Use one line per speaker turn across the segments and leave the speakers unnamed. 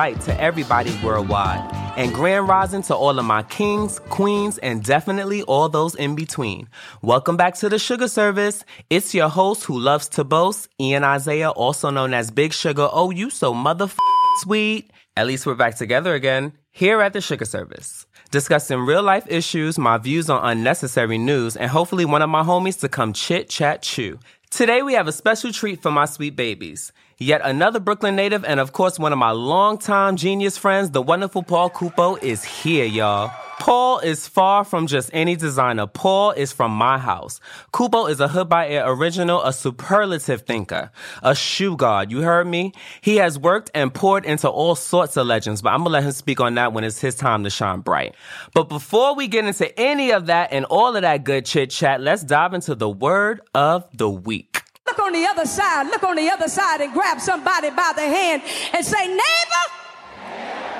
light to everybody worldwide. And grand rising to all of my kings, queens, and definitely all those in between. Welcome back to the Shugga Service. It's your host who loves to boast, Ian Isaiah, also known as Big Sugar. Oh, you so mother sweet. At least we're back together again here at the Shugga Service discussing real life issues, my views on unnecessary news, and hopefully one of my homies to come chit chat chew. Today we have a special treat for my sweet babies. Yet another Brooklyn native, and of course one of my longtime genius friends, the wonderful Paul Cupo, is here, y'all. Paul is far from just any designer. Paul is from my house. Cupo is a Hood by Air original, a superlative thinker, a shoe god. You heard me? He has worked and poured into all sorts of legends, but I'm gonna let him speak on that when it's his time to shine bright. But before we get into any of that and all of that good chit chat, let's dive into the word of the week.
Look on the other side, look on the other side and grab somebody by the hand and say, neighbor,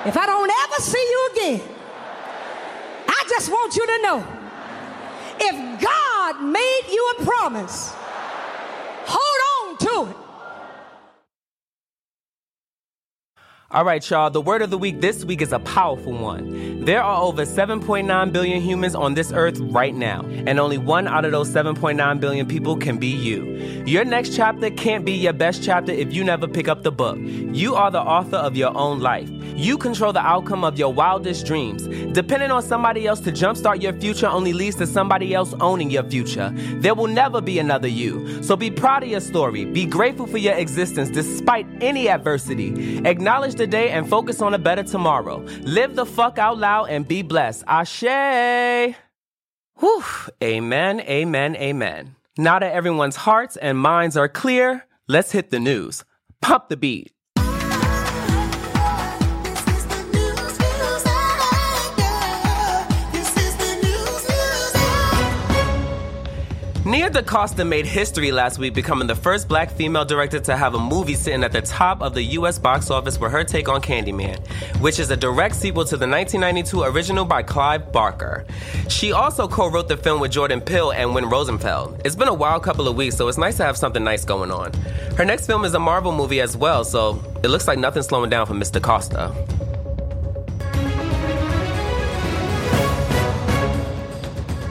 if I don't ever see you again, I just want you to know if God made you a promise, hold on to it.
All right, y'all. The word of the week this week is a powerful one. There are over 7.9 billion humans on this earth right now, and only one out of those 7.9 billion people can be you. Your next chapter can't be your best chapter if you never pick up the book. You are the author of your own life. You control the outcome of your wildest dreams. Depending on somebody else to jumpstart your future only leads to somebody else owning your future. There will never be another you. So be proud of your story. Be grateful for your existence despite any adversity. Acknowledge the day and focus on a better tomorrow. Live the fuck out loud and be blessed. Ashe. Whew. Amen, amen, amen. Now that everyone's hearts and minds are clear, let's hit the news. Pump the beat. Nia DaCosta made history last week, becoming the first black female director to have a movie sitting at the top of the U.S. box office with her take on Candyman, which is a direct sequel to the 1992 original by Clive Barker. She also co wrote the film with Jordan Peele and Win Rosenfeld. It's been a wild couple of weeks, so it's nice to have something nice going on. Her next film is a Marvel movie as well, so it looks like nothing's slowing down for Miss DaCosta.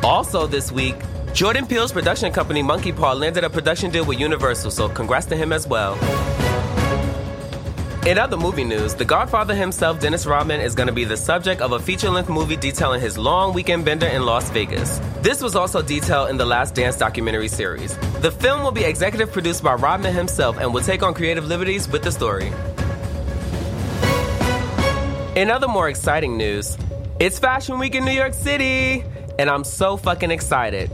Also, this week, Jordan Peele's production company Monkey Paw landed a production deal with Universal, so congrats to him as well. In other movie news, The Godfather himself, Dennis Rodman, is going to be the subject of a feature length movie detailing his long weekend bender in Las Vegas. This was also detailed in the Last Dance documentary series. The film will be executive produced by Rodman himself and will take on creative liberties with the story. In other more exciting news, it's Fashion Week in New York City, and I'm so fucking excited.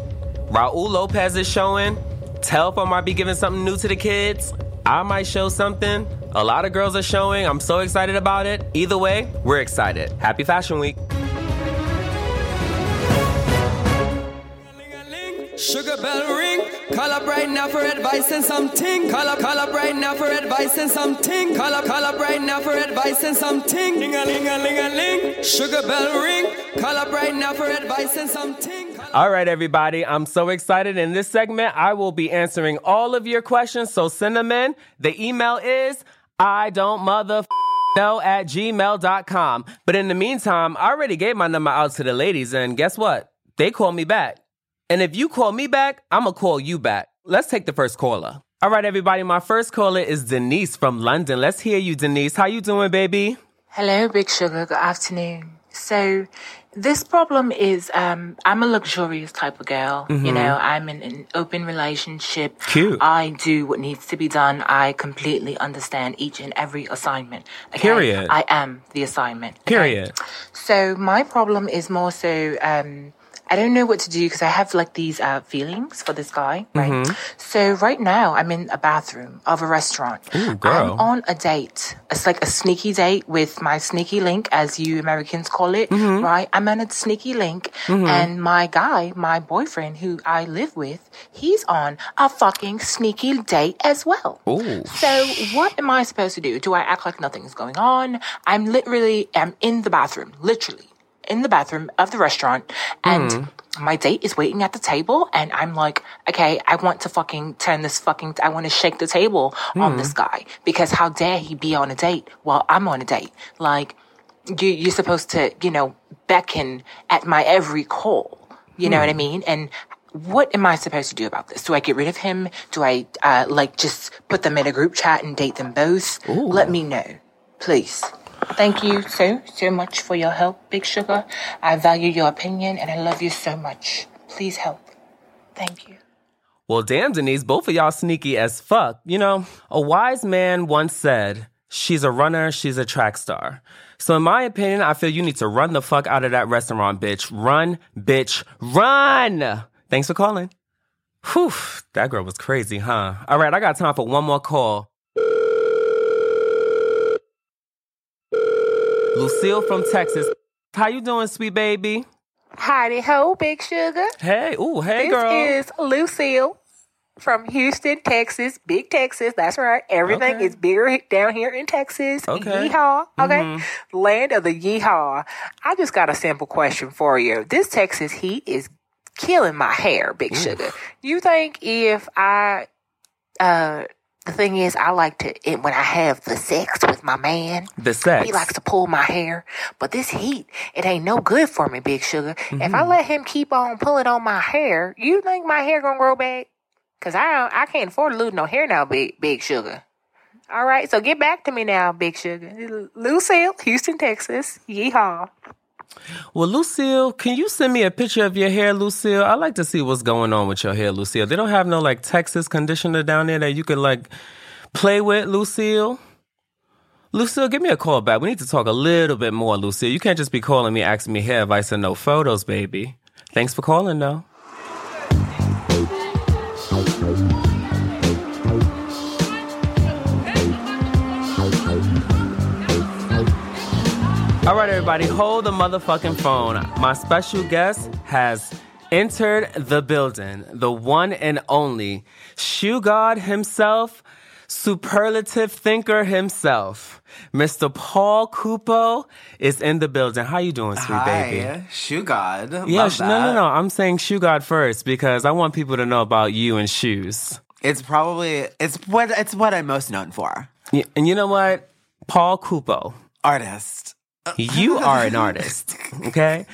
Raul Lopez is showing. Telfar might be giving something new to the kids. I might show something. A lot of girls are showing. I'm so excited about it. Either way, we're excited. Happy Fashion Week.
Sugar bell ring. Call up right now for advice and something. Call up, call up right now for advice and something. Call up, call up right now for advice and something. Ding a ling a ling a ling. Sugar bell ring. Call up right now for advice and something.
All right, everybody. I'm so excited. In this segment, I will be answering all of your questions. So send them in. The email is I don't mother know at gmail.com. But in the meantime, I already gave my number out to the ladies, and guess what? They call me back. And if you call me back, I'm going to call you back. Let's take the first caller. All right, everybody. My first caller is Denise from London. Let's hear you, Denise. How you doing, baby?
Hello, Big Sugar. Good afternoon. So, this problem is um, I'm a luxurious type of girl. You know, I'm in an open relationship.
Cute.
I do what needs to be done. I completely understand each and every assignment. Okay?
Period.
I am the assignment. okay?
Period.
So my problem is more so um, I don't know what to do because I have like these uh, feelings for this guy, right?
Mm-hmm.
So right now I'm in a bathroom of a restaurant.
Ooh, girl.
I'm on a date. It's like a sneaky date with my sneaky link, as you Americans call it,
Mm-hmm.
right? I'm on a sneaky link, and my guy, my boyfriend, who I live with, he's on a fucking sneaky date as well.
Ooh.
So what am I supposed to do? Do I act like nothing's going on? I'm literally am in the bathroom, literally in the bathroom of the restaurant, and mm-hmm. my date is waiting at the table and I'm like, okay, I want to fucking turn this fucking, I want to shake the table on this mm-hmm. guy because how dare he be on a date while I'm on a date? Like, you, you're supposed to, you know, beckon at my every call. You know what I mm-hmm. mean? And what am I supposed to do about this? Do I get rid of him? Do I, uh, like just put them in a group chat and date them both? Let me know, please. Thank you so, so much for your help, Big Sugar. I value your opinion and I love you so much. Please help. Thank you.
Well, damn, Denise, both of y'all sneaky as fuck. You know, a wise man once said, She's a runner, she's a track star. So, in my opinion, I feel you need to run the fuck out of that restaurant, bitch. Run, bitch, run! Thanks for calling. Whew, that girl was crazy, huh? All right, I got time for one more call. Lucille from Texas. How you doing, sweet baby?
Howdy ho, Big Sugar.
Hey, ooh, hey,
this
girl.
This is Lucille from Houston, Texas. Big Texas. That's right. Everything
Okay.
is bigger down here in Texas.
Okay.
Yeehaw. Okay. Land of the yeehaw. I just got a simple question for you. This Texas heat is killing my hair, Big Sugar. You think if I, uh, the thing is, I like to, it, when I have the sex with my man,
the sex.
he likes to pull my hair, but this heat, it ain't no good for me, Big Sugar. If
Mm-hmm.
I let him keep on pulling on my hair, you think my hair gonna grow back? Cause I don't, I can't afford to lose no hair now, Big Big Sugar. All right, so get back to me now, Big Sugar. Lucille, Houston, Texas. Yeehaw.
Well, Lucille, can you send me a picture of your hair, Lucille? I like to see what's going on with your hair, Lucille. They don't have no like Texas conditioner down there that you could like play with, Lucille. Lucille, give me a call back. We need to talk a little bit more, Lucille. You can't just be calling me asking me hair advice and no photos, baby. Thanks for calling, though. All right, everybody, hold the motherfucking phone. My special guest has entered the building. The one and only shoe god himself, superlative thinker himself, Mr. Paul Cupo is in the building. How you doing, sweet baby?
Hi, shoe god.
Yeah, sh- no, no, no. I'm saying shoe god first because I want people to know about you and shoes.
It's probably it's what it's what I'm most known for.
Y- And you know what? Paul Cupo,
Artist.
You are an artist, okay?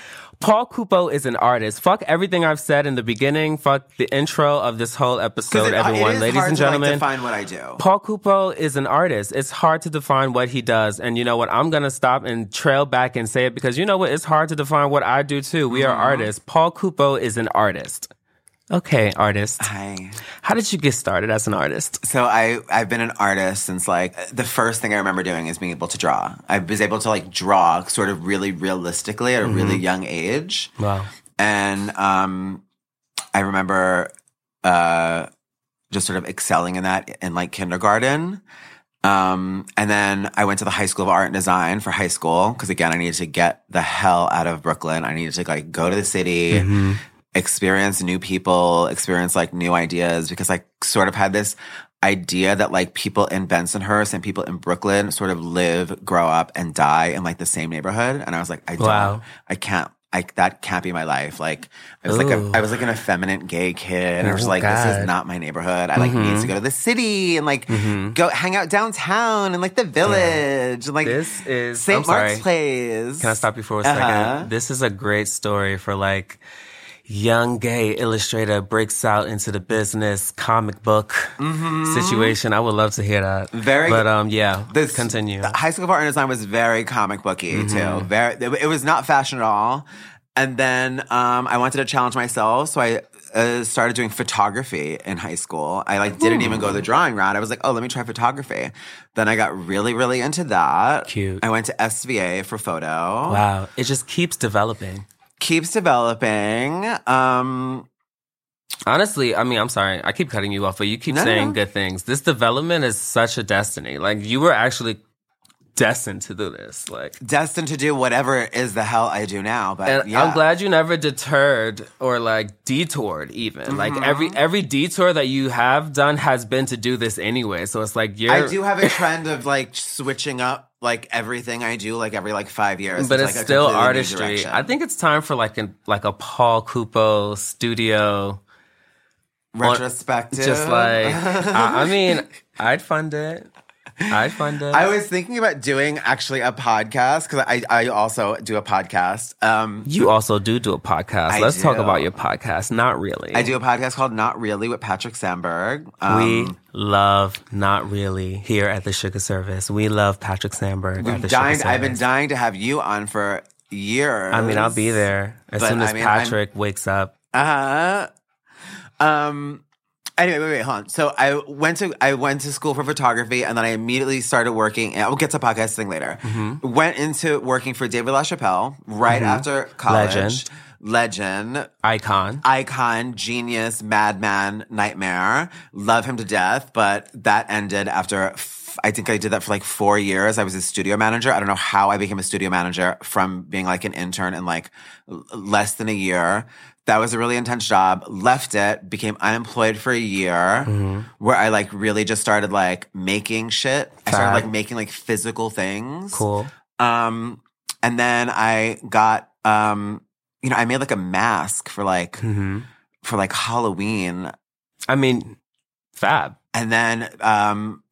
Paul Cupo is an artist. Fuck everything I've said in the beginning. Fuck the intro of this whole episode,
it-
everyone,
it is
ladies
hard
and
to, like,
gentlemen.
define what I do.
Paul Cupo is an artist. It's hard to define what he does. And you know what? I'm going to stop and trail back and say it because you know what? It's hard to define what I do too. We
Mm-hmm.
are artists. Paul Cupo is an artist. Okay, artist.
Hi.
How did you get started as an artist?
So I I've been an artist since like the first thing I remember doing is being able to draw. I was able to like draw sort of really realistically at a really young age.
Wow.
and um, I remember uh, just sort of excelling in that in like kindergarten. Um, and then I went to the High School of Art and Design for high school because again, I needed to get the hell out of Brooklyn. I needed to like go to the city, experience new people, experience like new ideas because I sort of had this idea that like people in Bensonhurst and people in Brooklyn sort of live, grow up, and die in like the same neighborhood. And I was like, I don't. I can't. I, that can't be my life. Like I was like a,
Ooh.
I was like an effeminate gay kid, and I was
Oh,
like, this is not my neighborhood. I like need to go to the city and like
Mm-hmm.
go hang out downtown and like the village and like
This is
St. Mark's Place.
Can I stop you for a
Uh-huh.
second? This is a great story for like young gay illustrator breaks out into the business comic book situation. I would love to hear that.
Mm-hmm. Very
but um, yeah.
This
continue.
the High School of Art and Design was very comic booky
Mm-hmm.
too. Very, it, it was not fashion at all. And then um, I wanted to challenge myself, so I uh, started doing photography in high school. I like didn't even go the drawing route. I was like, oh, let me try photography. Then I got really, really into that.
Cute.
I went to SVA for photo.
Wow, it just keeps developing.
Keeps developing. Um,
Honestly, I mean, I'm sorry, I keep cutting you off, but you keep
No,
saying
no.
good things. This development is such a destiny. Like you were actually destined to do this. Like
destined to do whatever is the hell I do now. But yeah.
I'm glad you never deterred or like detoured even. Like
Mm-hmm.
every every detour that you have done has been to do this anyway. So it's like you're
I do have a trend of like switching up like everything I do like every like five years.
but
like
it's
a
still artistry. I think it's time for like an like a Paul Cupo studio.
retrospective.
Just like I, I mean, I'd fund it. I'd fund it.
I was thinking about doing actually a podcast because I, I also do a podcast. Um,
you also do do a podcast.
I
Let's talk about your podcast. Not really.
I do a podcast called Not Really with Patrik Sandberg. Um,
we love not really here at the Shugga Service. We love Patrik Sandberg at the
dying, I've been dying to have you on for years.
I mean, I'll be there as
But,
soon as
I mean, I'm-
Patrik wakes up.
Uh huh. um anyway, wait, wait, hold on. So I went to I went to school for photography and then I immediately started working and I'll get to podcasting later.
Mm-hmm.
Went into working for David LaChapelle right after college.
Legend.
Legend.
Icon.
Icon, genius, madman, nightmare. Love him to death, but that ended after f- I think I did that for like four years. I was a studio manager. I don't know how I became a studio manager from being like an intern in like less than a year. That was a really intense job. Left it, became unemployed for a year where I like really just started like making shit. I started like making like physical things.
Cool.
Um, and then I got, um, you know, I made like a mask for like,
hmm
for like Halloween.
I mean, fab.
And then, um,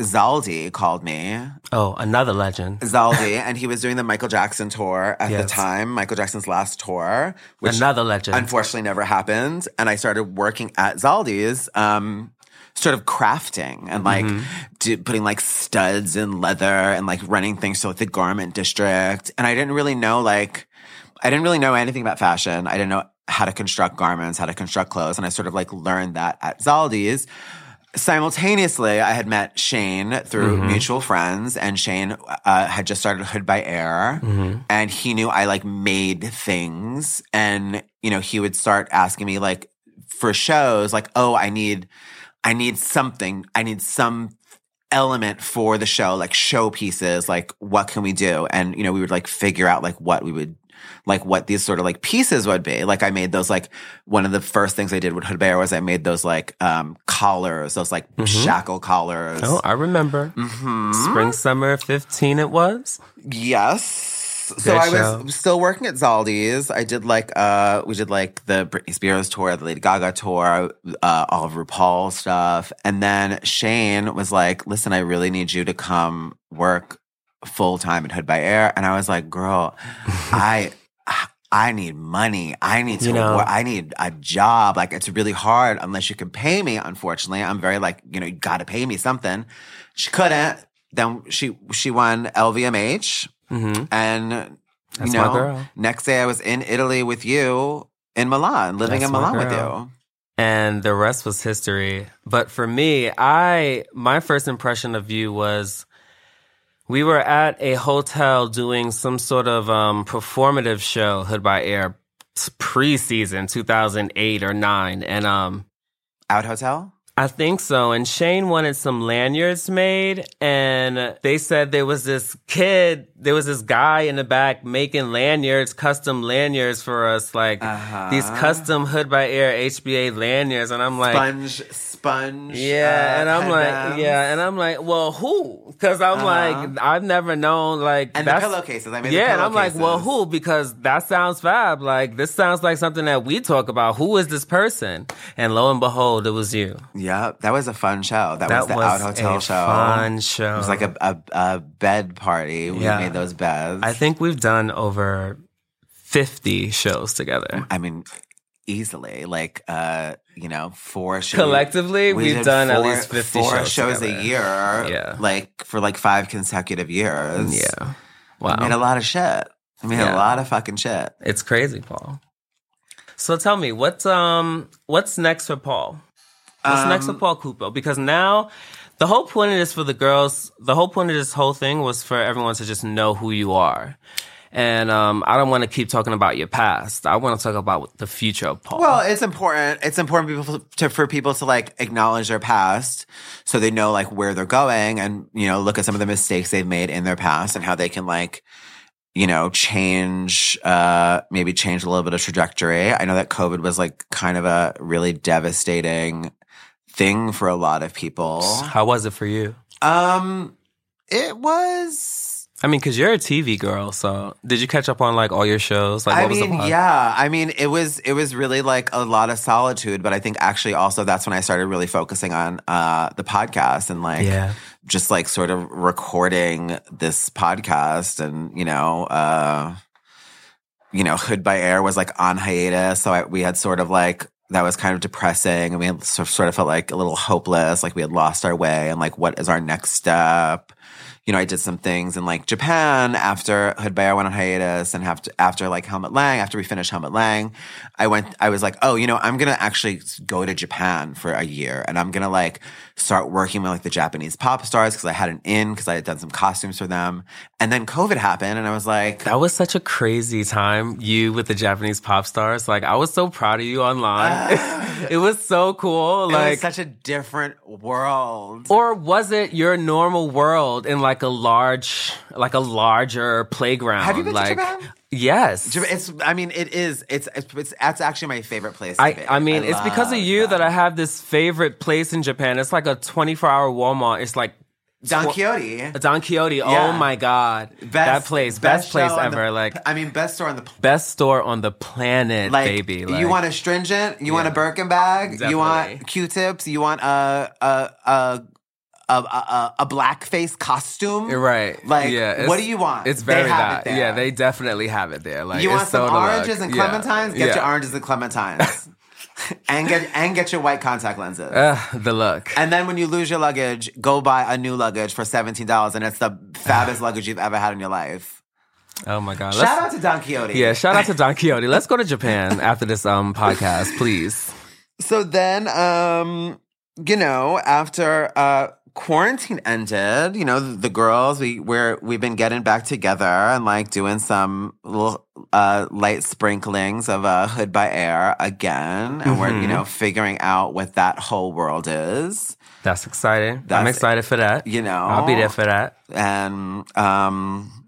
Zaldy called me.
Oh, another legend.
Zaldy, and he was doing the Michael Jackson tour at the time, Michael Jackson's last tour, which
another legend.
unfortunately never happened. And I started working at Zaldy's, um, sort of crafting and like
Mm-hmm.
do, putting like studs in leather and like running things to like the garment district. And I didn't really know like, I didn't really know anything about fashion. I didn't know how to construct garments, how to construct clothes. And I sort of like learned that at Zaldy's. Simultaneously, I had met Shane through
Mm-hmm.
mutual friends, and Shane uh, had just started Hood by Air,
Mm-hmm.
and he knew I like made things, and you know he would start asking me like for shows, like, oh, I need, I need something, I need some element for the show, like show pieces, like what can we do, and you know we would like figure out like what we would like what these sort of like pieces would be. Like I made those like one of the first things I did with Hood Bear was I made those like um collars, those like shackle collars.
oh, I remember.
Mm-hmm.
Spring, summer 15 it was.
Yes. So
Good
I
show.
was still working at Zaldy's. I did like uh we did like the Britney Spears tour, the Lady Gaga tour, uh all of RuPaul stuff. And then Shane was like, "Listen, I really need you to come work full time at Hood by Air." And I was like, "Girl, I I need money. I need to
You know-
work. I need a job. Like it's really hard unless you can pay me. Unfortunately, I'm very like, you know, you got to pay me something. She couldn't. Then she she won LVMH.
hmm
And
That's
you know,
girl.
next day I was in Italy with you in Milan, living
That's
in Milan with you.
And the rest was history. But for me, I my first impression of you was we were at a hotel doing some sort of um, performative show, Hood by Air, pre-season 2008 or 9 and um
Out hotel?
I think so. And Shane wanted some lanyards made, and they said there was this kid, there was this guy in the back making lanyards, custom lanyards for us, like
Uh-huh.
these custom Hood by Air HBA lanyards. And I'm like,
Sponge, sponge.
yeah,
uh,
and I'm like, yeah, and I'm like, well, who? Because I'm like, I've never known like
Uh-huh. And the
that's-
pillowcases. I the
yeah, and I'm like, well, who? Because that sounds fab. Like this sounds like something that we talk about. Who is this person? And lo and behold, it was you.
Yeah, that was a fun show. That,
That
was the
was
out hotel show.
fun show.
It was like a, a, a bed party. We
Yeah.
made those beds.
I think we've done over 50 shows together.
I mean, easily. Like, uh, you know, four shows.
Collectively,
We
we've
did
done at least 50
four
shows
a year.
Yeah.
Like, for like five consecutive years.
Yeah. wow.
I made a lot of shit. I made
Yeah.
a lot of fucking shit.
It's crazy, Paul. So tell me, what's um what's next for Paul? What's next
Um,
for Paul Cupo? Because now the whole point of this for the girls, the whole point of this whole thing was for everyone to just know who you are. And um, I don't want to keep talking about your past. I want to talk about the future of Paul.
Well, it's important. It's important people to, for people to like acknowledge their past, so they know like where they're going, and you know look at some of the mistakes they've made in their past and how they can like, you know, change, uh, maybe change a little bit of trajectory. I know that COVID was like kind of a really devastating thing for a lot of people.
How was it for you?
Um, it was.
I mean, because you're a TV girl, so did you catch up on like all your shows? Like, what
I
was the
mean, yeah. I mean, it was it was really like a lot of solitude, but I think actually also that's when I started really focusing on uh the podcast and like
Yeah.
just like sort of recording this podcast and you know uh you know Hood by Air was like on hiatus, so I, we had sort of like that was kind of depressing, and we had sort of felt like a little hopeless, like we had lost our way, and like what is our next step? You know, I did some things in like Japan after by went on hiatus, and after after like Helmut Lang, after we finished Helmut Lang, I went. I was like, oh, you know, I'm gonna actually go to Japan for a year, and I'm gonna like start working with like the Japanese pop stars because I had an in because I had done some costumes for them, and then COVID happened, and I was like,
That was such a crazy time, you with the Japanese pop stars. Like, I was so proud of you online. Ah. it was so cool. Like,
such a different world.
or was it your normal world in like a large, like a larger playground?
Have you been to
like,
Japan?
Yes.
It's. I mean, it is. It's. It's. it's that's actually my favorite place.
I. I mean, it's because of you that I have this favorite place in Japan. It's like a 24 hour Walmart. It's like
Don Quijote.
Don Quijote.
Oh yeah.
Oh my God. that place. Best, place ever.
the-
like,
I mean, best store on the
best store on the planet,
like,
baby. Like,
you want a stringent, you want a Birkin bag, you want Q-tips, you want a a a a, a, a blackface costume,
You're right.
Like,
yeah,
what do you want?
It's
They
very
have
that.
it there.
Yeah, they definitely have it there. Like,
you want some
so
oranges and
Yeah.
clementines? Get
Yeah.
your oranges and clementines, and get and get your white contact lenses.
Ugh, the look.
And then when you lose your luggage, go buy a new luggage for seventeen dollars, and it's the fattest luggage you've ever had in your life.
Oh my god.
Shout
Let's-
out to Don Quijote.
Yeah, shout out to Don Quijote. Let's go to Japan after this um podcast, please.
So then, um, you know, after uh, quarantine ended, you know, the, girls we we're we've been getting back together and like doing some little uh, light sprinklings of uh, Hood by Air again, and we're you know figuring out what that whole world is.
That's exciting. I'm excited for that.
you know.
I'll be there for that.
and um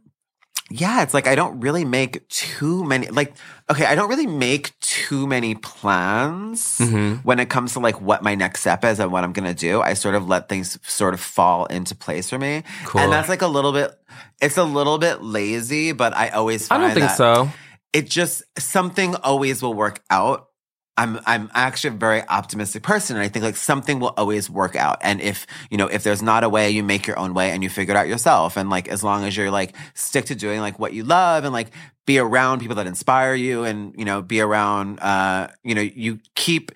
yeah it's like i don't really make too many like okay i don't really make too many plans
Mm-hmm.
when it comes to like what my next step is and what i'm gonna do i sort of let things sort of fall into place for me
Cool.
and that's like a little bit it's a little bit lazy but i always
I don't think so.
it just something always will work out. I'm I'm actually a very optimistic person and I think like something will always work out. And if, you know, if there's not a way, you make your own way and you figure it out yourself. And like as long as you're like stick to doing like what you love and like be around people that inspire you and, you know, be around uh, you know, you keep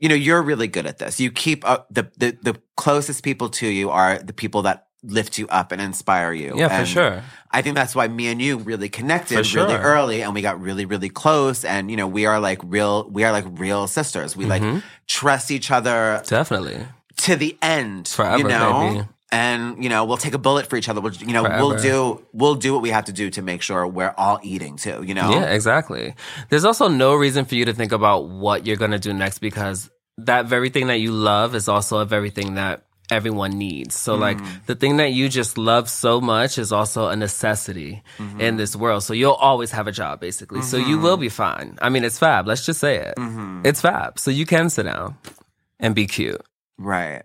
you know, you're really good at this. You keep up the the the closest people to you are the people that lift you up and inspire you.
Yeah, for sure.
I think that's why me and you really connected
sure.
really early and we got really, really close. And, you know, we are like real, we are like real sisters. We
Mm-hmm.
like trust each other
Definitely.
to the end,
Forever,
you know?
baby.
And, you know, we'll take a bullet for each other. We'll, you know, we'll do, we'll do what we have to do to make sure we're all eating too, you know?
Yeah, exactly. There's also no reason for you to think about what you're going to do next because that very thing that you love is also a very thing that everyone needs. So mm. like the thing that you just love so much is also a necessity mm-hmm. in this world. So you'll always have a job basically. So you will mm-hmm. be fine. I mean, it's fab. Let's just say it. Mm-hmm. It's fab. So you can sit down and be cute.
Right.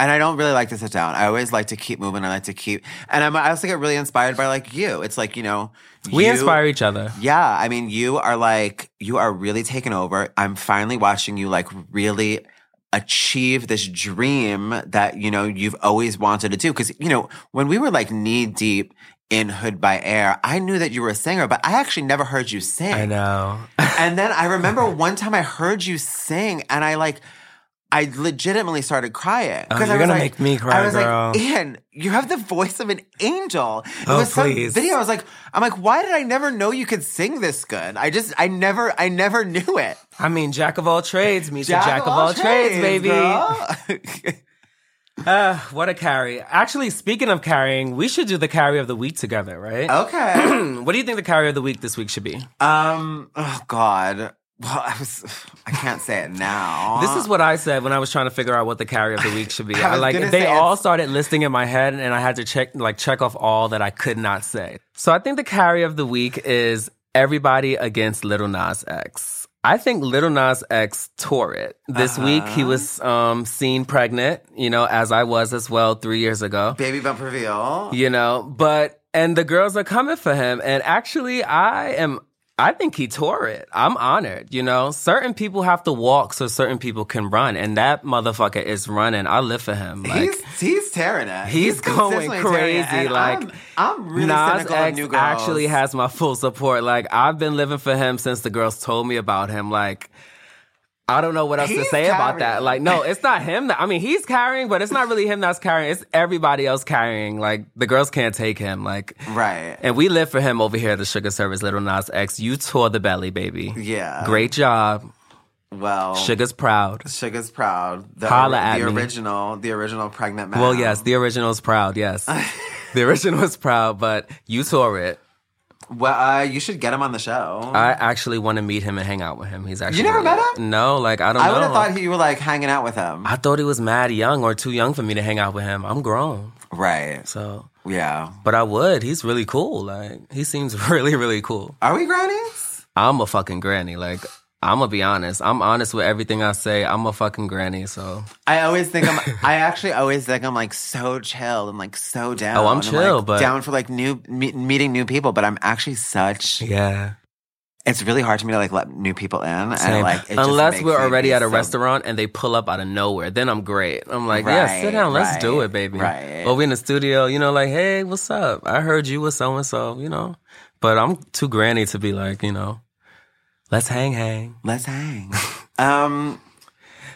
And I don't really like to sit down. I always like to keep moving. I like to keep, and I'm, I also get really inspired by like you. It's like, you know,
We
you-
inspire each other.
Yeah, I mean, you are like, you are really taking over. I'm finally watching you like really achieve this dream that, you know, you've always wanted to do. Cause, you know, when we were like knee deep in Hood by Air, I knew that you were a singer, but I actually never heard you sing.
I know.
And then I remember one time I heard you sing and I like, I legitimately started crying.
Oh,
'Cause
you're
I was
gonna
like-
make me cry,
I was
girl.
like, Ian, you have the voice of an angel. It
Oh,
was some
please.
video. I was like, I'm like, why did I never know you could sing this good? I just, I never, I never knew it.
I mean, jack of all trades meets a jack of all trades, baby.
girl.
Uh, what a carry. Actually, speaking of carrying, we should do the carry of the week together, right?
okay.
What do you think the carry of the week this week should be?
Um. Oh God. Well, I was. I can't say it now.
This is what I said when I was trying to figure out what the carry of the week should be.
I
I like they all
it's-
started listing in my head, and I had to check like check off all that I could not say. So I think the carry of the week is everybody against Lil Nas X. I think Lil Nas X tore it. This week he was um, seen pregnant, you know, as I was as well three years ago.
Baby bump reveal.
You know, but and the girls are coming for him. And actually I am I think he tore it. I'm honored, you know. Certain people have to walk so certain people can run, and that motherfucker is running. I live for him. Like,
he's he's tearing it.
He's, going
consistently tearing it,
crazy. Like
I'm, I'm really
Nas X actually has my full support. Like I've been living for him since the girls told me about him. Like I don't know what else to
He's
say about that. Like no, it's not him. That, I mean, he's carrying, but it's not really him that's carrying. It's everybody else carrying. Like the girls can't take him. Like
right.
and we live for him over here at the Shugga Service, Lil Nas X. You tore the belly, baby.
Yeah.
Great job.
Well,
Sugar's proud.
Sugar's proud. The,
Holla at
the
me.
original, the original pregnant man.
Well, yes, the original's proud. Yes, the original's proud, but you tore it.
Well, uh, you should get him on the show.
I actually want to meet him and hang out with him. He's actually you
never met him?
No, like I don't
I would have thought you were like hanging out with him.
I thought he was mad young or too young for me to hang out with him. I'm grown,
right.
so
Yeah.
but I would. He's really cool. Like he seems really really cool.
Are we grannies?
I'm a fucking granny. Like I'm gonna be honest. I'm honest with everything I say. I'm a fucking granny. So
I always think I'm. I actually always think I'm like so chill and like so down.
Oh, I'm chill,
like,
but-
down for like new me- meeting new people. But I'm actually such.
yeah.
It's really hard for me to like let new people in,
Same.
and like it just
unless we're already at a
so-
restaurant and they pull up out of nowhere, then I'm great. I'm like, yeah, sit down, let's do it, baby.
right.
Or we in the studio, you know, like, hey, what's up? I heard you with so and so, you know. But I'm too granny to be like, you know, let's hang, hang.
Let's hang. um,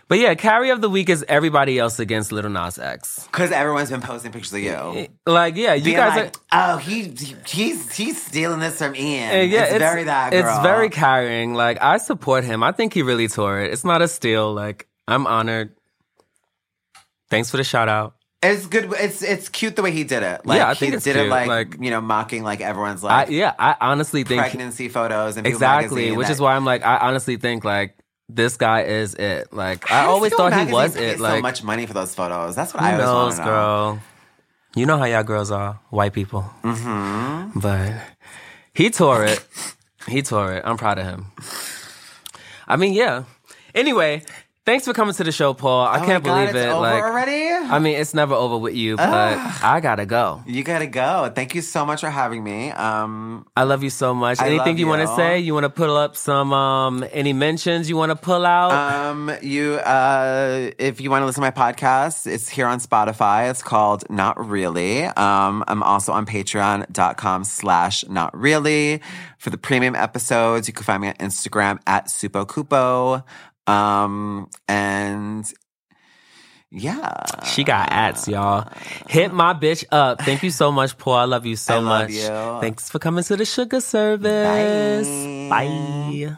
But yeah, carry of the week is everybody else against Lil Nas X.
because everyone's been posting pictures of you.
Like, yeah, you
Being
guys
like,
are.
oh, he, he he's he's stealing this from Ian.
Uh, Yeah,
it's, very that. Girl.
It's very carrying. Like I support him. I think he really tore it. It's not a steal. Like I'm honored. Thanks for the shout out.
It's good. It's it's cute the way he did it. Like,
Yeah, I think
he
it's
did it
cute,
like,
like-
you know mocking like everyone's
I, yeah, I honestly think
pregnancy photos and
exactly, which
that-
is why I'm like, I honestly think like this guy is it. Like I always thought he was it.
so much money for those photos. That's what I always want
knows,
know.
girl. You know how y'all girls are, white people. Mm-hmm. But he tore it. he tore it. I'm proud of him. I mean, yeah. Anyway, thanks for coming to the show, Paul. I
Oh
can't
God,
believe
it's
it.
over
like
already.
I mean, it's never over with you, but I gotta go.
you gotta go. Thank you so much for having me. Um,
I love you so much.
I
Anything
love
you, want to say? You want to pull up some um any mentions you want to pull out?
um, you, uh, if you want to listen to my podcast, it's here on Spotify. It's called Not Really. Um, I'm also on patreon.com slash not really. For the premium episodes, you can find me on Instagram at Supo Cupo. Um, and yeah.
She got ads, y'all. Hit my bitch up. Thank you so much, Paul. I love you so
I
much.
you.
Thanks for coming to the shugga service.
Bye.
Bye.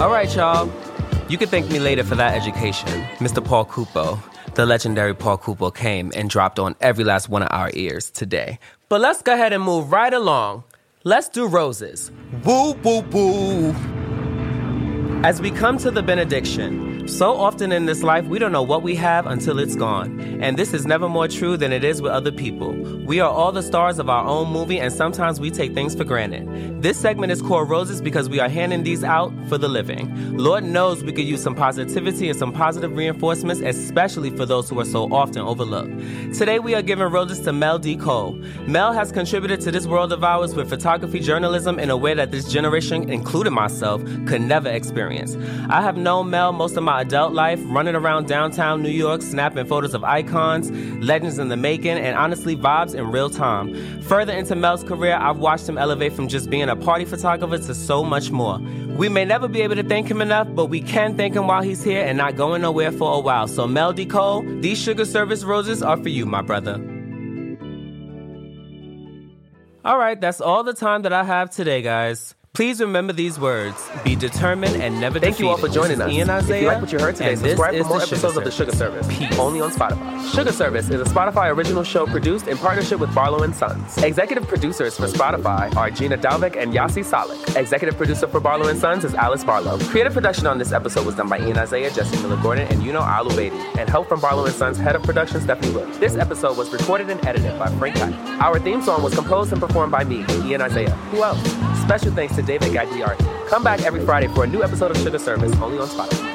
All right, y'all. You can thank me later for that education. Mr. Paul Cupo, the legendary Paul Cupo, came and dropped on every last one of our ears today. But let's go ahead and move right along. Let's do roses. Woo, woo, woo. As we come to the benediction, so often in this life we don't know what we have until it's gone. And this is never more true than it is with other people. We are all the stars of our own movie, and sometimes we take things for granted. This segment is called Roses because we are handing these out for the living. Lord knows we could use some positivity and some positive reinforcements, especially for those who are so often overlooked. Today we are giving roses to Mel D. Cole. Mel has contributed to this world of ours with photography journalism in a way that this generation, including myself, could never experience. I have known Mel most of my adult life, running around downtown New York, snapping photos of icons, legends in the making, and honestly, vibes in real time. Further into Mel's career, I've watched him elevate from just being a party photographer to so much more. We may never be able to thank him enough, but we can thank him while he's here and not going nowhere for a while. So, Mel D. Cole, these shugga service roses are for you, my brother. All right, that's all the time that I have today, guys.
Please remember these words. Be determined and never
Thank you all for joining us.
Ian Isaiah.
if you like what you heard today, subscribe for more episodes of The Shugga Service,
Peace.
only on Spotify. Shugga Service is a Spotify original show produced in partnership with Barlow and Sons. Executive producers for Spotify are Gina Delvac and Yasi Salek. Executive producer for Barlow and Sons is Alice Barlow. Creative production on this episode was done by Ian Isaiah, Jesse Miller Gordon, and Yuno Alu Beatty, and help from Barlow and Sons head of production Stephanie Wood. This episode was recorded and edited by Frank Kite. Our theme song was composed and performed by me, Ian Isaiah. Who else? Special thanks to David Gagliardi. Come back every Friday for a new episode of Shugga Service, only on Spotify.